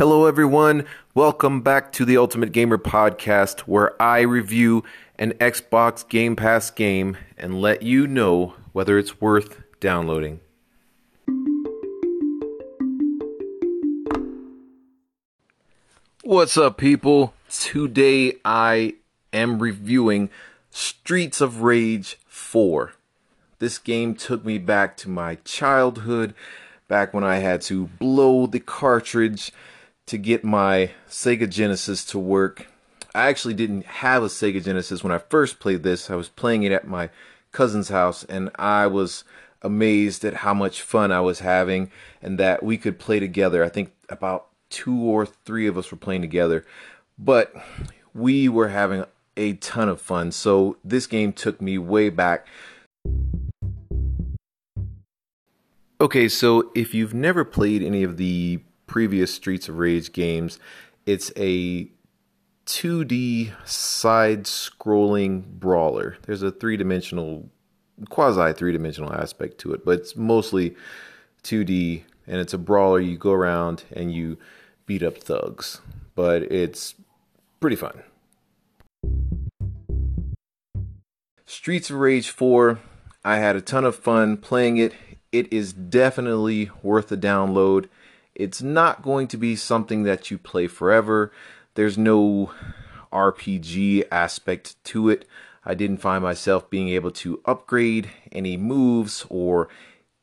Hello, everyone. Welcome back to the Ultimate Gamer Podcast, where I review an Xbox Game Pass game and let you know whether it's worth downloading. What's up, people? Today I am reviewing Streets of Rage 4. This game took me back to my childhood, back when I had to blow the cartridge to get my Sega Genesis to work. I actually didn't have a Sega Genesis when I first played this. I was playing it at my cousin's house and I was amazed at how much fun I was having and that we could play together. I think about two or three of us were playing together, but we were having a ton of fun. So this game took me way back. Okay, so if you've never played any of the previous Streets of Rage games. It's a 2D side scrolling brawler. There's a three dimensional, quasi three dimensional aspect to it, but it's mostly 2D and it's a brawler. You go around and you beat up thugs, but it's pretty fun. Streets of Rage 4, I had a ton of fun playing it. It is definitely worth a download. It's not going to be something that you play forever. There's no RPG aspect to it. I didn't find myself being able to upgrade any moves or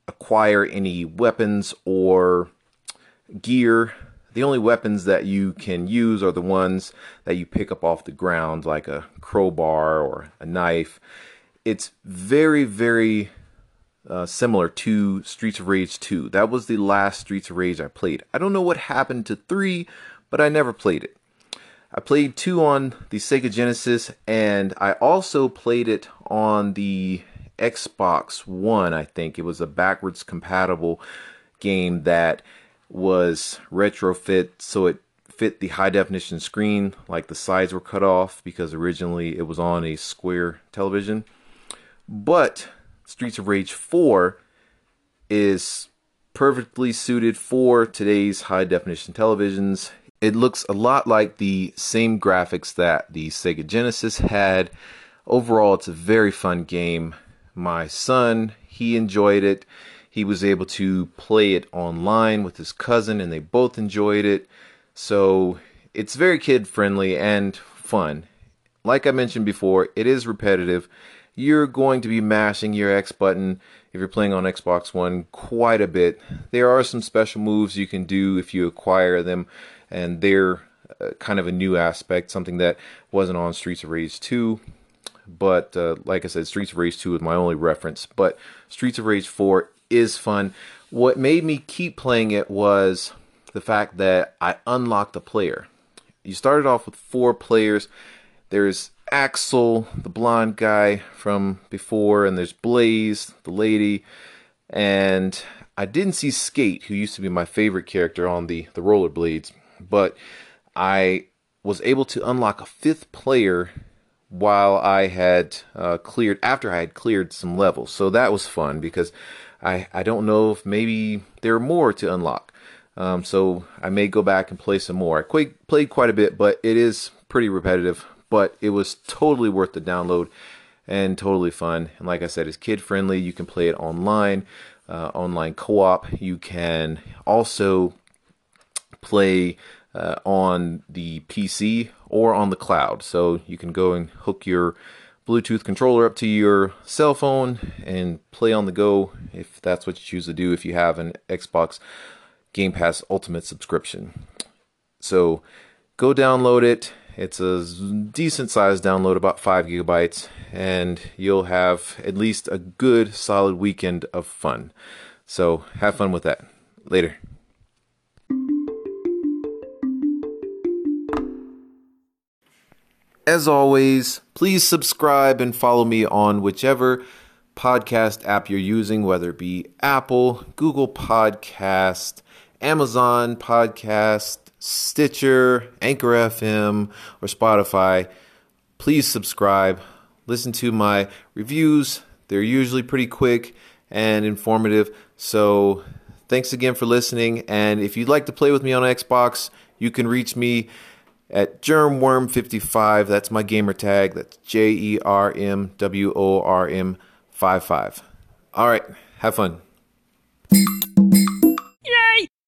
acquire any weapons or gear. The only weapons that you can use are the ones that you pick up off the ground, like a crowbar or a knife. It's very, very uh, similar to Streets of Rage 2. That was the last Streets of Rage I played. I don't know what happened to 3, but I never played it. I played 2 on the Sega Genesis, and I also played it on the Xbox One, I think. It was a backwards compatible game that was retrofit so it fit the high definition screen, like the sides were cut off because originally it was on a square television. But Streets of Rage 4 is perfectly suited for today's high definition televisions. It looks a lot like the same graphics that the Sega Genesis had. Overall, it's a very fun game. My son, he enjoyed it. He was able to play it online with his cousin, and they both enjoyed it. So it's very kid friendly and fun. Like I mentioned before, it is repetitive you're going to be mashing your X button if you're playing on Xbox One quite a bit. There are some special moves you can do if you acquire them, and they're uh, kind of a new aspect, something that wasn't on Streets of Rage 2. But uh, like I said, Streets of Rage 2 is my only reference. But Streets of Rage 4 is fun. What made me keep playing it was the fact that I unlocked a player. You started off with four players. There's Axel, the blonde guy from before, and there's Blaze, the lady, and I didn't see Skate, who used to be my favorite character on the the rollerblades, but I was able to unlock a fifth player while I had uh, cleared after I had cleared some levels. So that was fun because I I don't know if maybe there are more to unlock. Um, so I may go back and play some more. I played quite a bit, but it is pretty repetitive but it was totally worth the download and totally fun. And like I said, it's kid friendly. You can play it online, uh, online co op. You can also play uh, on the PC or on the cloud. So you can go and hook your Bluetooth controller up to your cell phone and play on the go if that's what you choose to do if you have an Xbox Game Pass Ultimate subscription. So go download it it's a decent sized download, about 5 gigabytes, and you'll have at least a good solid weekend of fun. So have fun with that. Later. As always, please subscribe and follow me on whichever podcast app you're using, whether it be Apple, Google Podcast, Amazon Podcast, Stitcher, Anchor FM, or Spotify, please subscribe. Listen to my reviews. They're usually pretty quick and informative. So Thanks again for listening. And if you'd like to play with me on Xbox, you can reach me at Jermworm55. That's my gamer tag. That's J E R M W O R M 55. All right, have fun.